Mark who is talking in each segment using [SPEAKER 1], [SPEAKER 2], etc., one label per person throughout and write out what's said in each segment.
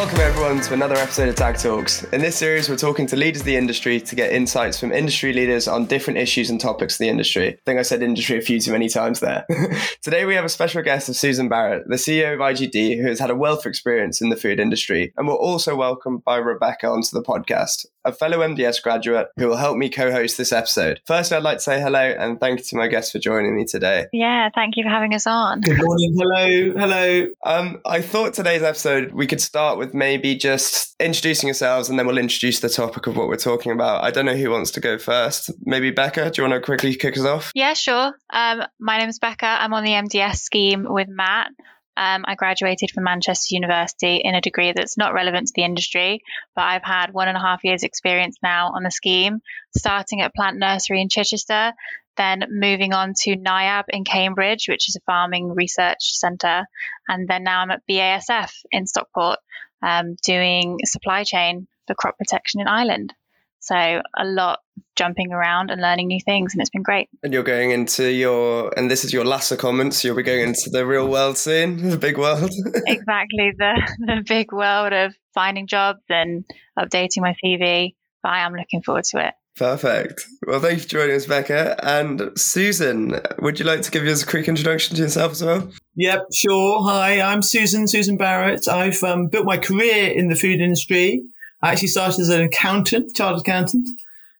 [SPEAKER 1] Welcome everyone to another episode of Tag Talks. In this series, we're talking to leaders of the industry to get insights from industry leaders on different issues and topics of the industry. I think I said industry a few too many times there. Today, we have a special guest of Susan Barrett, the CEO of IGD, who has had a wealth of experience in the food industry, and we're also welcomed by Rebecca onto the podcast a fellow MDS graduate who will help me co host this episode. Firstly, I'd like to say hello and thank you to my guests for joining me today.
[SPEAKER 2] Yeah, thank you for having us on.
[SPEAKER 3] Good morning. Hello. Hello.
[SPEAKER 1] Um, I thought today's episode we could start with maybe just introducing yourselves and then we'll introduce the topic of what we're talking about. I don't know who wants to go first. Maybe Becca, do you want to quickly kick us off?
[SPEAKER 2] Yeah, sure. Um, my name is Becca. I'm on the MDS scheme with Matt. Um, I graduated from Manchester University in a degree that's not relevant to the industry, but I've had one and a half years' experience now on the scheme, starting at Plant Nursery in Chichester, then moving on to NIAB in Cambridge, which is a farming research centre, and then now I'm at BASF in Stockport, um, doing supply chain for crop protection in Ireland. So a lot jumping around and learning new things, and it's been great.
[SPEAKER 1] And you're going into your, and this is your last comment, so you'll be going into the real world soon, the big world.
[SPEAKER 2] exactly, the, the big world of finding jobs and updating my CV. But I am looking forward to it.
[SPEAKER 1] Perfect. Well, thank you for joining us, Becca. And Susan, would you like to give us a quick introduction to yourself as well?
[SPEAKER 3] Yep, sure. Hi, I'm Susan, Susan Barrett. I've um, built my career in the food industry. I actually started as an accountant, chartered accountant,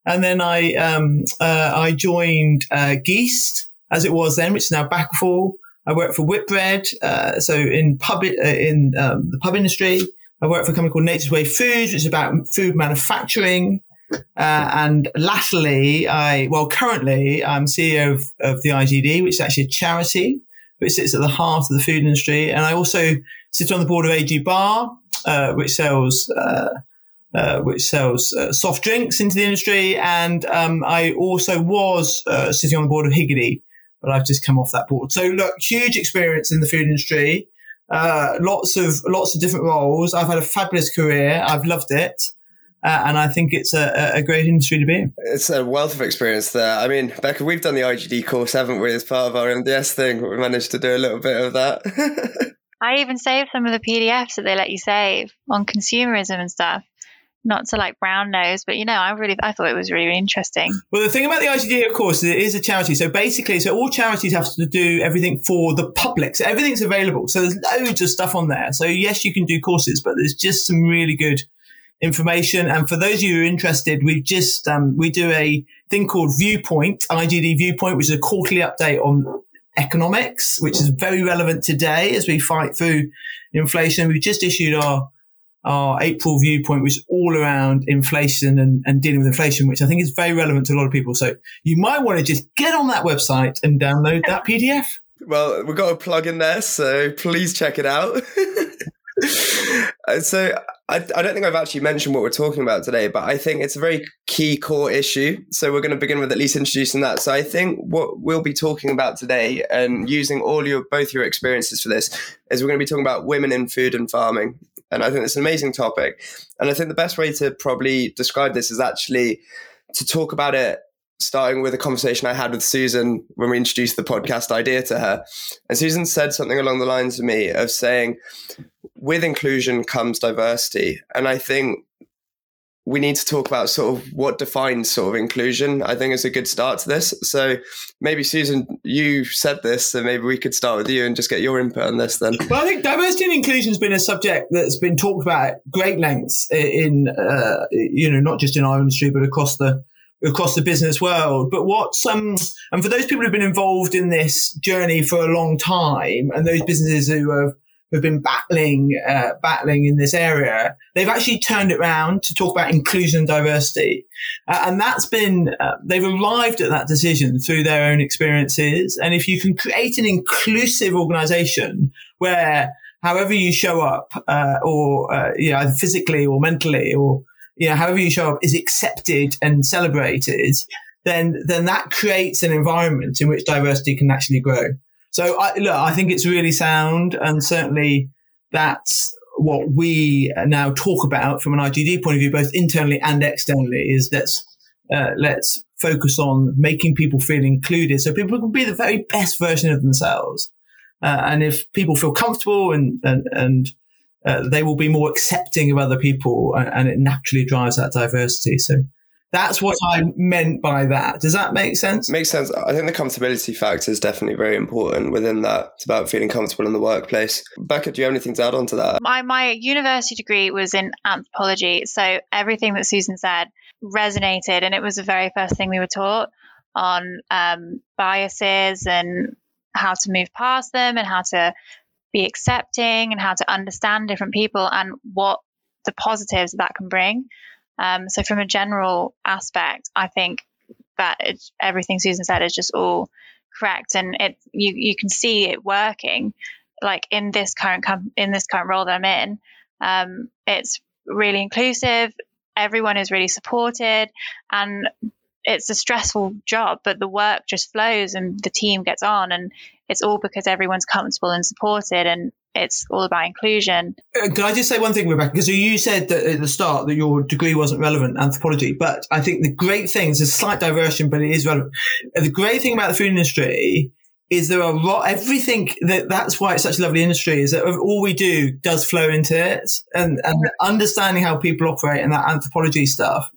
[SPEAKER 3] and then I um, uh, I joined uh, Geest as it was then, which is now Bakkavor. I worked for Whitbread, uh, so in pub uh, in um, the pub industry. I worked for a company called Nature's Way Foods, which is about food manufacturing. Uh, and latterly, I well, currently I'm CEO of, of the IGD, which is actually a charity which sits at the heart of the food industry. And I also sit on the board of AG Barr, uh, which sells uh, uh, which sells uh, soft drinks into the industry. And um, I also was uh, sitting on the board of Higgedy, but I've just come off that board. So look, huge experience in the food industry. Uh, lots of lots of different roles. I've had a fabulous career. I've loved it. Uh, and I think it's a, a, great industry to be in.
[SPEAKER 1] It's a wealth of experience there. I mean, Becca, we've done the IGD course, haven't we, as part of our MDS thing? We managed to do a little bit of that.
[SPEAKER 2] I even saved some of the PDFs that they let you save on consumerism and stuff not to like brown nose, but you know, I really I thought it was really interesting.
[SPEAKER 3] Well, the thing about the IGD, of course, is it is a charity. So basically, so all charities have to do everything for the public. So everything's available. So there's loads of stuff on there. So yes, you can do courses, but there's just some really good information. And for those of you who are interested, we've just um, we do a thing called Viewpoint, IGD Viewpoint, which is a quarterly update on economics, which is very relevant today as we fight through inflation. We've just issued our our April viewpoint was all around inflation and, and dealing with inflation, which I think is very relevant to a lot of people. So you might want to just get on that website and download that PDF.
[SPEAKER 1] Well, we've got a plug in there, so please check it out. so I, I don't think I've actually mentioned what we're talking about today, but I think it's a very key core issue. So we're going to begin with at least introducing that. So I think what we'll be talking about today and using all your both your experiences for this is we're going to be talking about women in food and farming. And I think it's an amazing topic. And I think the best way to probably describe this is actually to talk about it starting with a conversation I had with Susan when we introduced the podcast idea to her. And Susan said something along the lines of me of saying, with inclusion comes diversity. And I think we need to talk about sort of what defines sort of inclusion. I think is a good start to this. So maybe Susan, you said this, so maybe we could start with you and just get your input on this then.
[SPEAKER 3] Well, I think diversity and inclusion has been a subject that's been talked about at great lengths in, uh, you know, not just in our industry but across the across the business world. But what's um, and for those people who've been involved in this journey for a long time, and those businesses who have who've been battling uh, battling in this area, they've actually turned it around to talk about inclusion and diversity, uh, and that's been uh, they've arrived at that decision through their own experiences. And if you can create an inclusive organisation where however you show up, uh, or uh, you know, physically or mentally, or you know, however you show up is accepted and celebrated, then then that creates an environment in which diversity can actually grow. So I, look, I think it's really sound, and certainly that's what we now talk about from an IGD point of view, both internally and externally. Is let's uh, let's focus on making people feel included, so people can be the very best version of themselves. Uh, and if people feel comfortable and and and uh, they will be more accepting of other people, and, and, it naturally drives that diversity. So that's what I meant by that. Does that make sense?
[SPEAKER 1] Makes sense. I think the comfortability factor is definitely very important within that. It's about feeling comfortable in the workplace. Becca, do you have anything to add on to that?
[SPEAKER 2] My my university degree was in anthropology, so everything that Susan said resonated, and it was the very first thing we were taught on um, biases and how to move past them and how to be accepting and how to understand different people and what the positives that can bring. Um, so from a general aspect, I think that everything Susan said is just all correct, and it you you can see it working. Like in this current com- in this current role that I'm in, um, it's really inclusive. Everyone is really supported, and it's a stressful job, but the work just flows and the team gets on, and it's all because everyone's comfortable and supported, and it's all about inclusion.
[SPEAKER 3] Uh, can I just say one thing, Rebecca? Because you said that at the start that your degree wasn't relevant, anthropology, but I think the great thing is a slight diversion, but it is relevant. The great thing about the food industry is there are ro- everything that that's why it's such a lovely industry is that all we do does flow into it and, and understanding how people operate and that anthropology stuff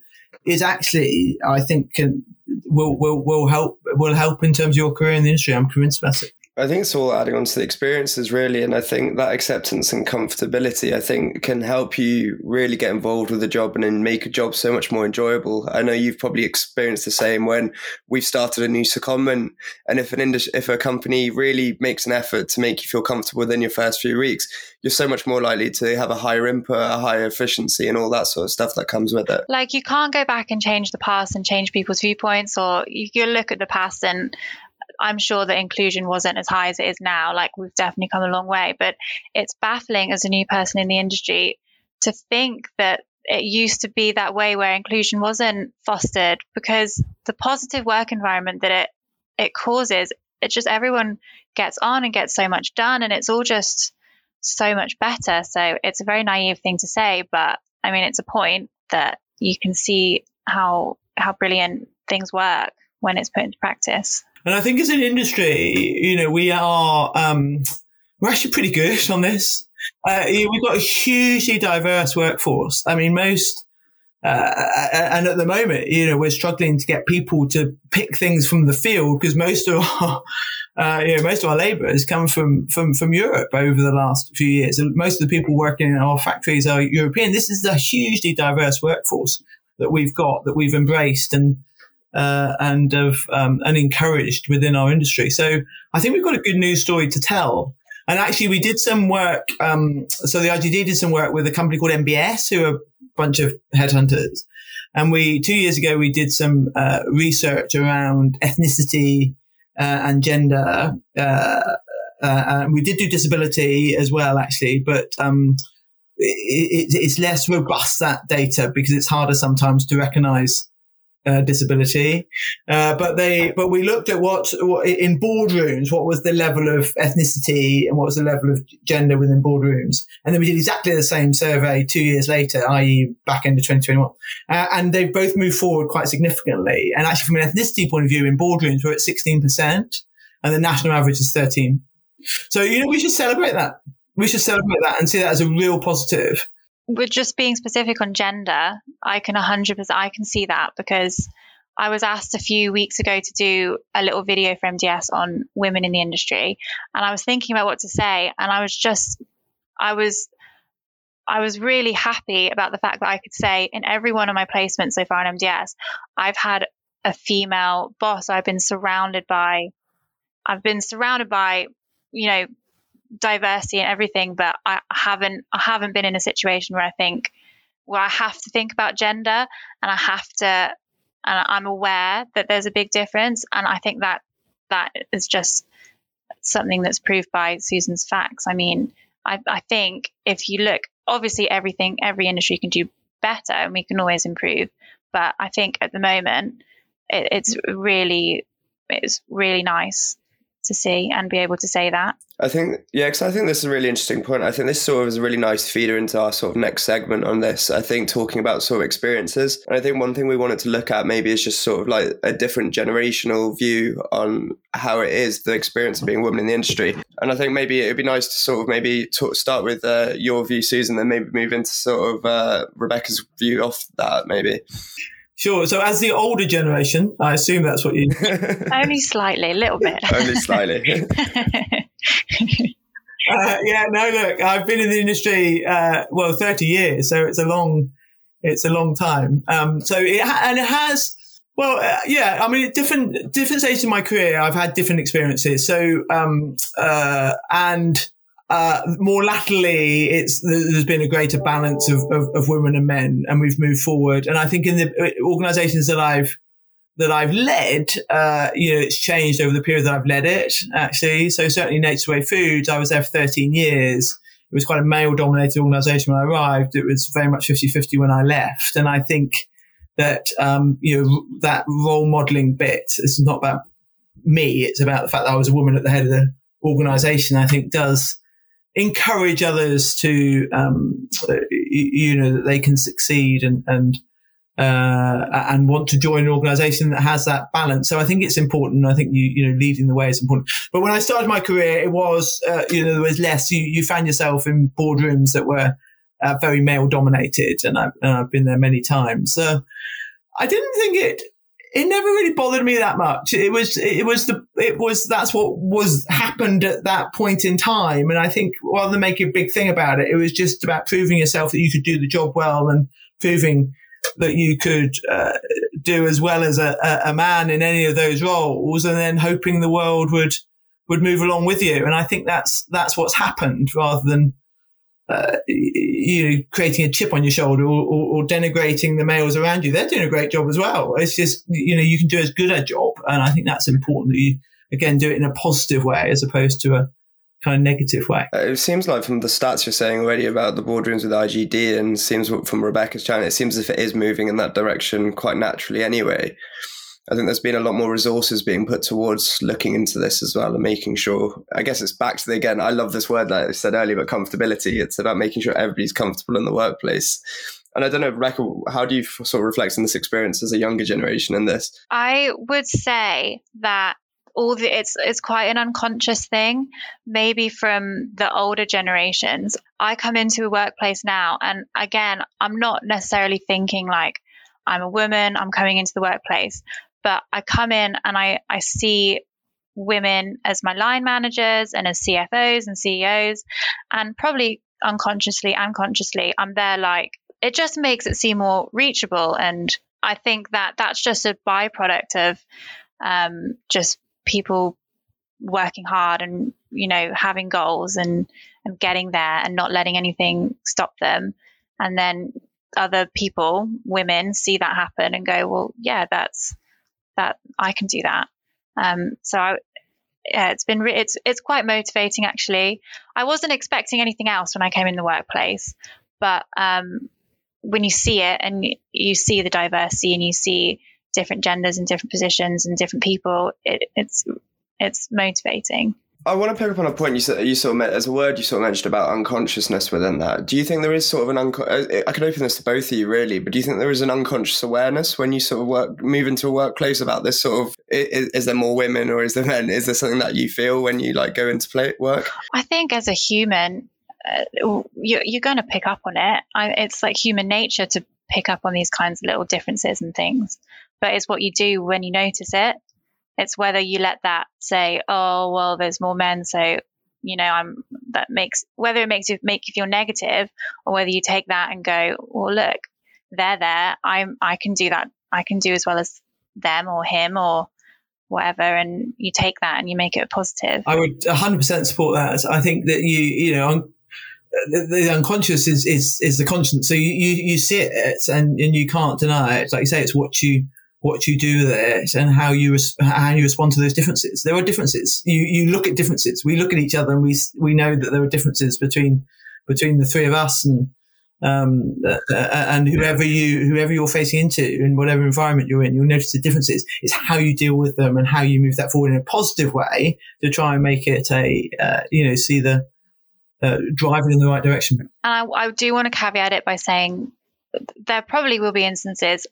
[SPEAKER 3] is actually, I think, can will will will help will help in terms of your career in the industry. I'm convinced about it.
[SPEAKER 1] I think it's all adding on to the experiences, really. And I think that acceptance and comfortability, I think, can help you really get involved with the job and then make a job so much more enjoyable. I know you've probably experienced the same when we've started a new secondment. And if an industry, if a company really makes an effort to make you feel comfortable within your first few weeks, you're so much more likely to have a higher input, a higher efficiency, and all that sort of stuff that comes with it.
[SPEAKER 2] Like you can't go back and change the past and change people's viewpoints, or you, you look at the past and I'm sure that inclusion wasn't as high as it is now. Like we've definitely come a long way, but it's baffling as a new person in the industry to think that it used to be that way where inclusion wasn't fostered because the positive work environment that it it causes, it just everyone gets on and gets so much done and it's all just so much better. So it's a very naive thing to say, but I mean it's a point that you can see how how brilliant things work when it's put into practice.
[SPEAKER 3] And I think as an industry, you know, we are, um, we're actually pretty good on this. Uh, we've got a hugely diverse workforce. I mean, most, uh, and at the moment, you know, we're struggling to get people to pick things from the field because most of our, uh, you know, most of our labour has come from, from, from Europe over the last few years. And most of the people working in our factories are European. This is a hugely diverse workforce that we've got that we've embraced and, uh, and have um, and encouraged within our industry. So I think we've got a good news story to tell. And actually, we did some work. Um, so the IGD did some work with a company called MBS, who are a bunch of headhunters. And we two years ago we did some uh, research around ethnicity uh, and gender. Uh, uh and we did do disability as well, actually, but um, it, it, it's less robust that data because it's harder sometimes to recognise uh, disability. Uh, but they, but we looked at what, what, in boardrooms, what was the level of ethnicity and what was the level of gender within boardrooms. And then we did exactly the same survey two years later, i.e. back end of 2021. Uh, and they've both moved forward quite significantly. And actually from an ethnicity point of view in boardrooms, we're at 16% and the national average is 13. So, you know, we should celebrate that. We should celebrate that and see that as a real positive
[SPEAKER 2] with just being specific on gender, I can 100% I can see that because I was asked a few weeks ago to do a little video for MDS on women in the industry and I was thinking about what to say and I was just I was I was really happy about the fact that I could say in every one of my placements so far in MDS, I've had a female boss. I've been surrounded by I've been surrounded by, you know, diversity and everything, but I haven't I haven't been in a situation where I think where I have to think about gender and I have to and I'm aware that there's a big difference and I think that that is just something that's proved by Susan's facts. I mean, I, I think if you look, obviously everything, every industry can do better and we can always improve. But I think at the moment, it, it's really, it's really nice to see and be able to say that.
[SPEAKER 1] I think, yeah, because I think this is a really interesting point. I think this sort of is a really nice feeder into our sort of next segment on this. I think talking about sort of experiences. And I think one thing we wanted to look at maybe is just sort of like a different generational view on how it is the experience of being a woman in the industry. And I think maybe it'd be nice to sort of maybe talk, start with uh, your view, Susan, then maybe move into sort of uh, Rebecca's view off that, maybe.
[SPEAKER 3] Sure. So, as the older generation, I assume that's what you.
[SPEAKER 2] Only slightly, a little bit.
[SPEAKER 1] Only slightly.
[SPEAKER 3] Uh, yeah, no, look, I've been in the industry, uh, well, 30 years. So it's a long, it's a long time. Um, so it, ha- and it has, well, uh, yeah, I mean, different, different stages in my career, I've had different experiences. So, um, uh, and, uh, more latterly, it's there's been a greater balance of, of, of, women and men, and we've moved forward. And I think in the uh, organisations that I've that I've led, uh, you know, it's changed over the period that I've led it, actually. So certainly Nature's Way Foods, I was there for 13 years. It was quite a male dominated organization when I arrived. It was very much 50 50 when I left. And I think that, um, you know, that role modeling bit is not about me. It's about the fact that I was a woman at the head of the organization, I think does encourage others to, um, you know, that they can succeed and, and, uh, and want to join an organization that has that balance. So I think it's important. I think you, you know, leading the way is important. But when I started my career, it was, uh, you know, there was less, you, you found yourself in boardrooms that were uh, very male dominated. And I've, and I've been there many times. So I didn't think it, it never really bothered me that much. It was, it was the, it was, that's what was happened at that point in time. And I think rather than make a big thing about it, it was just about proving yourself that you could do the job well and proving, that you could uh, do as well as a, a, man in any of those roles, and then hoping the world would would move along with you. And I think that's that's what's happened, rather than uh, you know creating a chip on your shoulder or, or, or, denigrating the males around you. They're doing a great job as well. It's just you know you can do as good a job, and I think that's important that you again do it in a positive way as opposed to a kind of negative way.
[SPEAKER 1] Uh, it seems like from the stats you're saying already about the boardrooms with IGD, and seems from Rebecca's channel, it seems as if it is moving in that direction quite naturally anyway. I think there's been a lot more resources being put towards looking into this as well and making sure. I guess it's back to the again. I love this word, like I said earlier, but comfortability. It's about making sure everybody's comfortable in the workplace. And I don't know, Rebecca, how do you sort of reflect on this experience as a younger generation in this?
[SPEAKER 2] I would say that all the it's it's quite an unconscious thing maybe from the older generations i come into a workplace now and again i'm not necessarily thinking like i'm a woman i'm coming into the workplace but i come in and i i see women as my line managers and as cfos and ceos and probably unconsciously and consciously i'm there like it just makes it seem more reachable and i think that that's just a byproduct of um, just people working hard and you know having goals and and getting there and not letting anything stop them. And then other people women see that happen and go well yeah that's that i can do that um, so I, yeah, it's been re- it's it's quite motivating actually. I wasn't expecting anything else when I came in the workplace, but um, when you see it and you see the diversity and you see different genders and different positions and different people, it, it's it's motivating.
[SPEAKER 1] I want to pick up on a point you said. You sort of as a word you sort of mentioned about unconsciousness within that. Do you think there is sort of an unconscious? Uh, I can open this to both of you really, but do you think there is an unconscious awareness when you sort of work move into a workplace about this sort of? Is, is there more women or is there men? Is there something that you feel when you like go into play work?
[SPEAKER 2] I think as a human, uh, you're, you're going to pick up on it. I, it's like human nature to pick up on these kinds of little differences and things but it's what you do when you notice it. It's whether you let that say, oh, well, there's more men, so you know, I'm that makes whether it makes you make you feel negative or whether you take that and go, well, look, they're there. I'm I can do that. I can do as well as them or him or whatever and you take that and you make it a positive
[SPEAKER 3] i would 100% support that i think that you you know the, the, unconscious is, is is the conscience so you, you you see it and and you can't deny it like you say it's what you what you do there and how you res- how you respond to those differences. There are differences. You you look at differences. We look at each other and we we know that there are differences between between the three of us and um, uh, and whoever you whoever you're facing into in whatever environment you're in, you'll notice the differences. It's how you deal with them and how you move that forward in a positive way to try and make it a uh, you know see the uh, driving in the right direction. And
[SPEAKER 2] I, I do want to caveat it by saying there probably will be instances.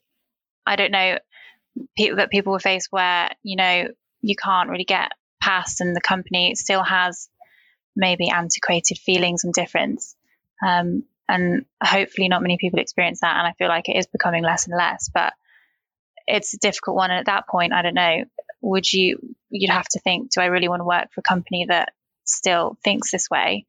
[SPEAKER 2] I don't know people that people will face where you know you can't really get past, and the company still has maybe antiquated feelings and difference. Um, and hopefully not many people experience that and i feel like it is becoming less and less but it's a difficult one and at that point i don't know would you you'd have to think do i really want to work for a company that still thinks this way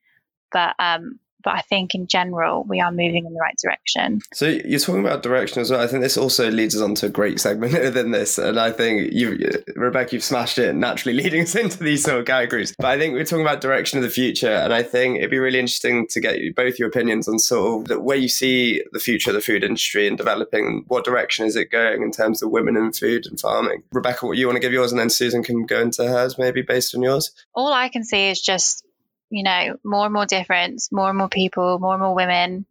[SPEAKER 2] but um but I think in general we are moving in the right direction.
[SPEAKER 1] So you're talking about direction as well. I think this also leads us on to a great segment within this, and I think you, Rebecca, you've smashed it naturally, leading us into these sort of categories. But I think we're talking about direction of the future, and I think it'd be really interesting to get both your opinions on sort of where you see the future of the food industry and developing. What direction is it going in terms of women in food and farming? Rebecca, what you want to give yours, and then Susan can go into hers, maybe based on yours.
[SPEAKER 2] All I can see is just you know, more and more difference, more and more people, more and more women.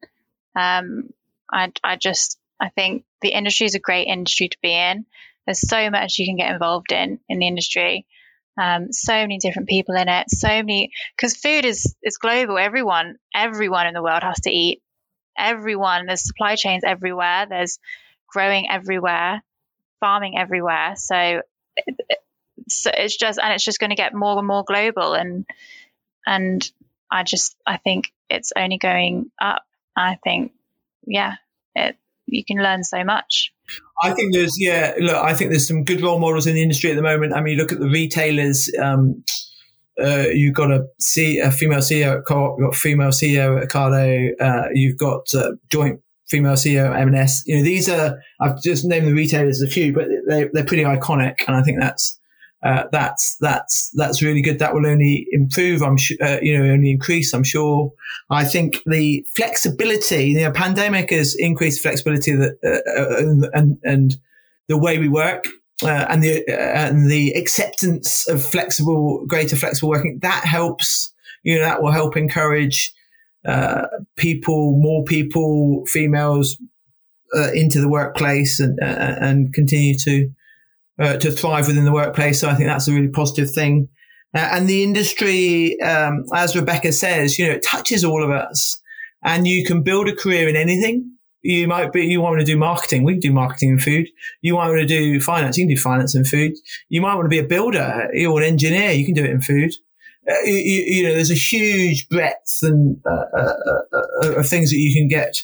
[SPEAKER 2] Um, I, I just, I think the industry is a great industry to be in. There's so much you can get involved in in the industry. Um, so many different people in it. So many because food is is global. Everyone, everyone in the world has to eat. Everyone. There's supply chains everywhere. There's growing everywhere, farming everywhere. So, so it's just and it's just going to get more and more global and and I just I think it's only going up. I think yeah, it you can learn so much.
[SPEAKER 3] I think there's yeah, look, I think there's some good role models in the industry at the moment. I mean, look at the retailers. Um, uh, you've got a, C, a female CEO at Co-op, you've got a female CEO at Ocado, uh, you've got uh, joint female CEO at M&S. You know, these are, I've just named the retailers a few, but they, they're pretty iconic. And I think that's, uh, that's that's that's really good. That will only improve. I'm sure, uh, you know, only increase. I'm sure. I think the flexibility, you know, pandemic has increased flexibility that uh, and and the way we work. Uh, and the uh, and the acceptance of flexible, greater flexible working that helps. You know that will help encourage people, more people, females, into the workplace and and continue to uh, to thrive within the workplace. So I think that's a really positive thing. Uh, and the industry, um, as Rebecca says, you know, it touches all of us and you can build a career in anything. You might be, you want to do marketing. We can do marketing in food. You might want to do finance. You can do finance in food. You might want to be a builder. You're an engineer. You can do it in food. Uh, you, you, know, there's a huge breadth and uh, uh, uh of things that you can get,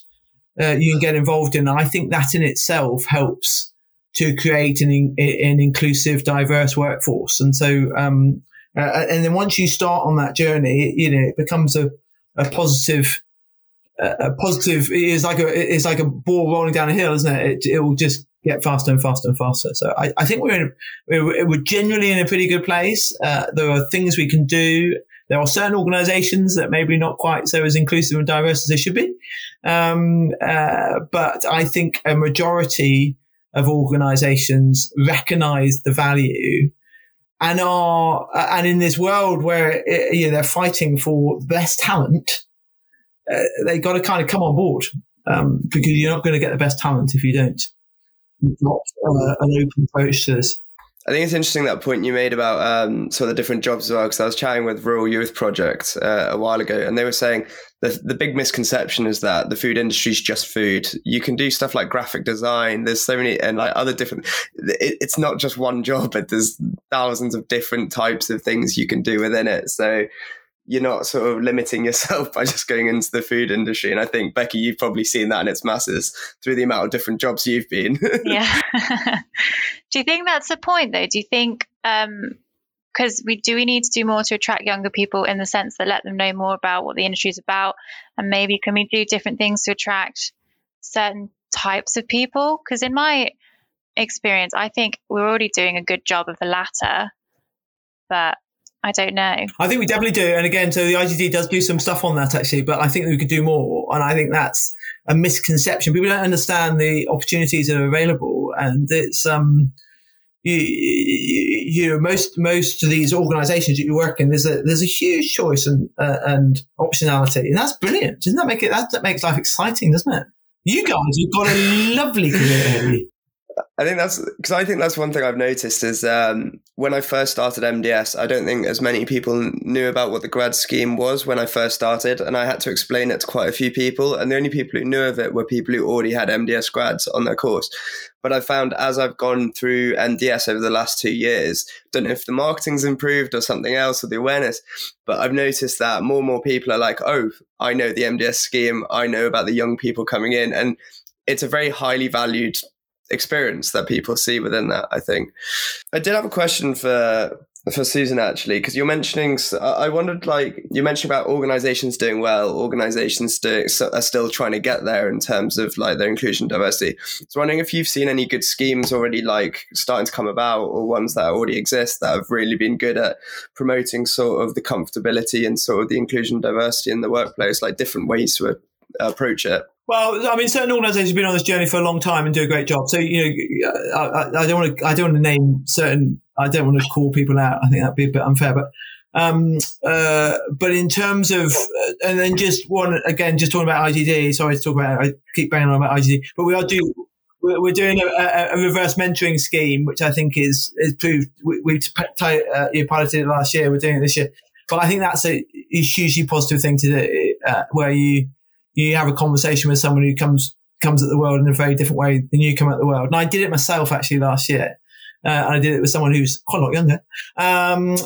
[SPEAKER 3] you can get involved in. I think that in itself helps to create an, an inclusive, diverse workforce. And so, um, uh, and then once you start on that journey, you know, it becomes a, a positive, uh, a positive, it's like a, it's like a ball rolling down a hill, isn't it? It, it will just get faster and faster and faster. So I, I think we're in, we're, we're generally in a pretty good place. Uh, there are things we can do. There are certain organizations that maybe not quite so as inclusive and diverse as they should be. Um, uh, but I think a majority of organizations recognize the value and are and in this world where it, you know, they're fighting for the best talent uh, they got to kind of come on board um, because you're not going to get the best talent if you don't not uh, an open approach to this
[SPEAKER 1] I think it's interesting that point you made about um, sort of the different jobs as well. Because I was chatting with Rural Youth Project uh, a while ago, and they were saying the the big misconception is that the food industry is just food. You can do stuff like graphic design. There's so many and like other different. It, it's not just one job, but there's thousands of different types of things you can do within it. So you're not sort of limiting yourself by just going into the food industry. And I think Becky, you've probably seen that in its masses through the amount of different jobs you've been.
[SPEAKER 2] yeah. do you think that's the point though? Do you think because um, we do we need to do more to attract younger people in the sense that let them know more about what the industry is about, and maybe can we do different things to attract certain types of people? Because in my experience, I think we're already doing a good job of the latter, but I don't know.
[SPEAKER 3] I think we definitely do. And again, so the IGD does do some stuff on that actually, but I think we could do more. And I think that's a misconception. People don't understand the opportunities that are available. And it's, um, you, you know most most of these organisations that you work in, there's a there's a huge choice and uh, and optionality, and that's brilliant. Doesn't that make it that, that makes life exciting, doesn't it? You guys have got a lovely career.
[SPEAKER 1] I think that's because I think that's one thing I've noticed is um, when I first started MDS, I don't think as many people knew about what the grad scheme was when I first started, and I had to explain it to quite a few people. And the only people who knew of it were people who already had MDS grads on their course. But I found as I've gone through MDS over the last two years, don't know if the marketing's improved or something else or the awareness, but I've noticed that more and more people are like, "Oh, I know the MDS scheme. I know about the young people coming in," and it's a very highly valued experience that people see within that. I think I did have a question for for Susan actually because you're mentioning. I wondered, like you mentioned about organisations doing well, organisations doing are still trying to get there in terms of like their inclusion diversity. So, wondering if you've seen any good schemes already, like starting to come about, or ones that already exist that have really been good at promoting sort of the comfortability and sort of the inclusion diversity in the workplace, like different ways to approach it.
[SPEAKER 3] Well, I mean, certain organisations have been on this journey for a long time and do a great job. So, you know, I, I don't want to, I don't want to name certain, I don't want to call people out. I think that'd be a bit unfair, but, um, uh, but in terms of, uh, and then just one, again, just talking about IGD, sorry to talk about, I keep banging on about IGD, but we are do, we're doing a, a, reverse mentoring scheme, which I think is, is proved, we, we uh, piloted it last year, we're doing it this year. But I think that's a, a hugely positive thing to do, uh, where you, you have a conversation with someone who comes comes at the world in a very different way than you come at the world. And I did it myself actually last year. Uh, I did it with someone who's quite a lot younger um,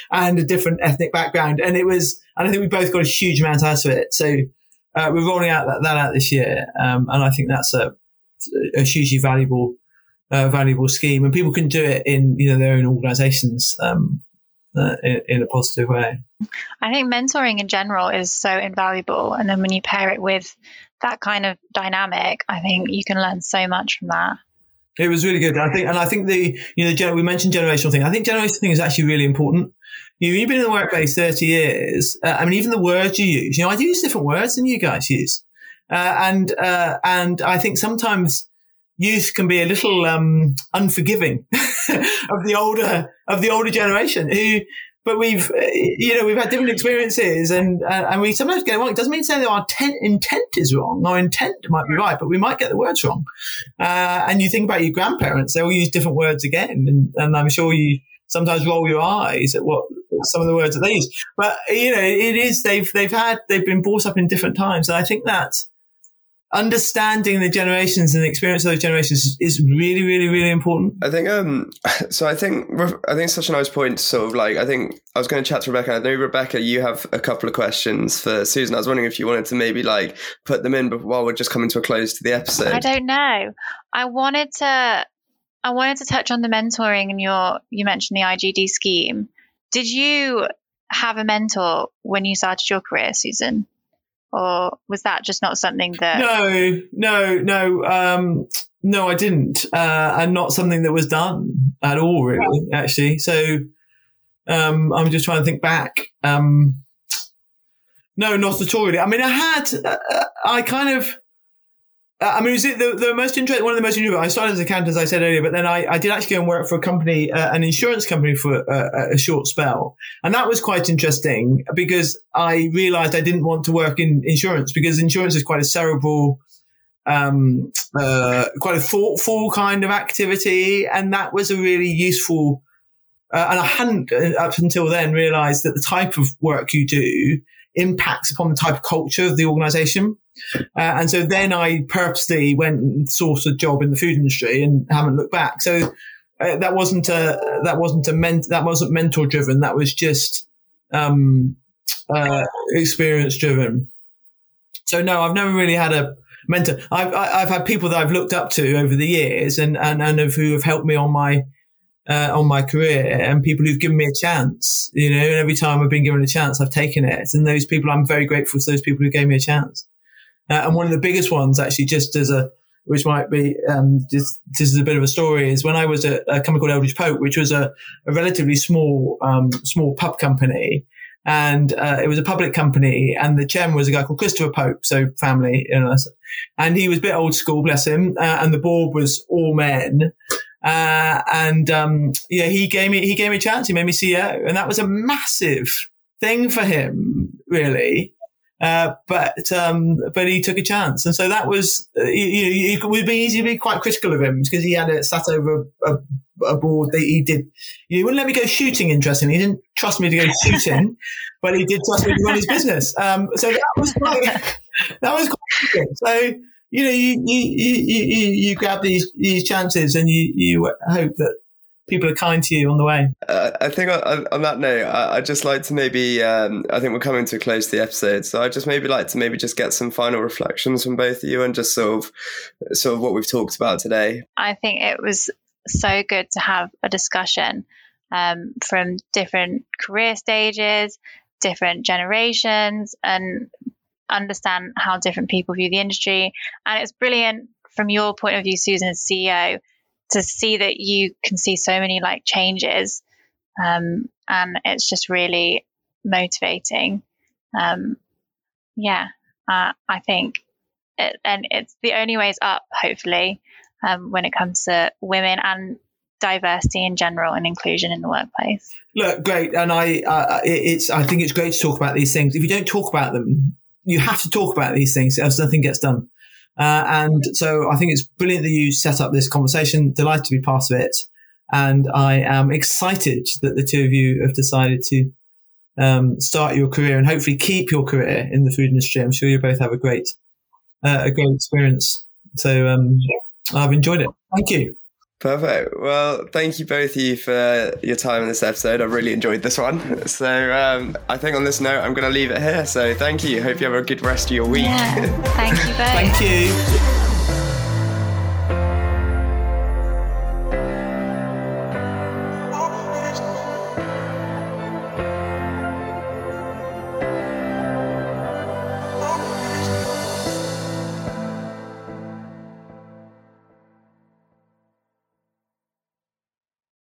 [SPEAKER 3] and a different ethnic background. And it was, and I think we both got a huge amount out of it. So uh, we're rolling out that, that out this year, um, and I think that's a, a hugely valuable uh, valuable scheme. And people can do it in you know their own organisations. Um, uh, in, in, a positive way.
[SPEAKER 2] I think mentoring in general is so invaluable. And then when you pair it with that kind of dynamic, I think you can learn so much from that.
[SPEAKER 3] It was really good. I think, and I think the, you know, we mentioned generational thing. I think generational thing is actually really important. You, you've been in the workplace 30 years. Uh, I mean, even the words you use, you know, I do use different words than you guys use. Uh, and, uh, and I think sometimes youth can be a little, hmm. um, unforgiving of the older of the older generation who but we've uh, you know we've had different hmm. experiences and uh, and we sometimes get it wrong. It doesn't mean to say that our intent, intent is wrong. Our intent might be hmm. right, but we might get the words wrong. Uh, and you think about your grandparents; they all use different words again, and, and I'm sure you sometimes roll your eyes at what some of the words that they use. But you know, it is they've they've had they've been brought up in different times, and I think that understanding the generations and the experience of those generations is really, really, really important.
[SPEAKER 1] I think, um, so I think, I think it's such a nice point. Sort of like, I think I was going to chat to Rebecca. I know Rebecca, you have a couple of questions for Susan. I was wondering if you wanted to maybe like put them in, but while we're just coming to a close to the episode. I
[SPEAKER 2] don't know. I wanted to, I wanted to touch on the mentoring and your, you mentioned the IGD scheme. Did you have a mentor when you started your career, Susan? Or was that just not something that?
[SPEAKER 3] No, no, no, um, no, I didn't, uh, and not something that was done at all, really. Actually, so um, I'm just trying to think back. Um, no, not at all. Really. I mean, I had, uh, I kind of uh, I mean, it the, the most interesting, one of the most interesting, I started as a accountant, as I said earlier, but then I, I did actually go and work for a company, uh, an insurance company for a, a, short spell. And that was quite interesting because I realized I didn't want to work in insurance because insurance is quite a cerebral, um, uh, quite a thoughtful kind of activity. And that was a really useful, uh, and I hadn't uh, up until then realized that the type of work you do impacts upon the type of culture of the organization. Uh, and so then I purposely went and sourced a job in the food industry and haven't looked back. So uh, that wasn't a that wasn't a ment- that wasn't mentor driven. That was just um, uh, experience driven. So no, I've never really had a mentor. I've I've had people that I've looked up to over the years and and and who have helped me on my uh, on my career and people who've given me a chance, you know, and every time I've been given a chance, I've taken it. And those people, I'm very grateful to those people who gave me a chance. Uh, and one of the biggest ones, actually, just as a, which might be, um, just, this is a bit of a story, is when I was at a company called Eldridge Pope, which was a, a relatively small, um, small pub company. And uh, it was a public company, and the chairman was a guy called Christopher Pope, so family, you know, and he was a bit old school, bless him. Uh, and the board was all men, Uh, and um, yeah, he gave me he gave me a chance. He made me CEO, and that was a massive thing for him, really. Uh, but um, but he took a chance, and so that was uh, you, it would be easy to be quite critical of him because he had it sat over a, a board that he did. He wouldn't let me go shooting. Interesting, he didn't trust me to go shooting, but he did trust me to run his business. Um, so that was quite that was quite so you know, you you, you, you, you grab these these chances and you you hope that people are kind to you on the way.
[SPEAKER 1] Uh, I think on, on, that note, I, would just like to maybe, um, I think we're coming to a close to the episode. So I'd just maybe like to maybe just get some final reflections from both of you and just sort of, sort of what we've talked about today.
[SPEAKER 2] I think it was so good to have a discussion um, from different career stages, different generations, and understand how different people view the industry. And it's brilliant from your point of view, Susan, as CEO, to see that you can see so many like changes. Um, and it's just really motivating. Um, yeah, uh, I think, it, and it's the only ways up, hopefully, um, when it comes to women and diversity in general and inclusion in the workplace.
[SPEAKER 3] Look, great, and I, uh, it's I think it's great to talk about these things. If you don't talk about them, you have to talk about these things else nothing gets done. Uh, and so I think it's brilliant that you set up this conversation. Delighted to be part of it. And I am excited that the two of you have decided to um, start your career and hopefully keep your career in the food industry. I'm sure you both have a great, uh, a great experience. So um, I've enjoyed it. Thank you.
[SPEAKER 1] Perfect. Well, thank you both of you for your time in this episode. I really enjoyed this one. So um, I think on this note, I'm going to leave it here. So thank you. Hope you have a good rest of your week.
[SPEAKER 2] Yeah. Thank you both.
[SPEAKER 3] thank you.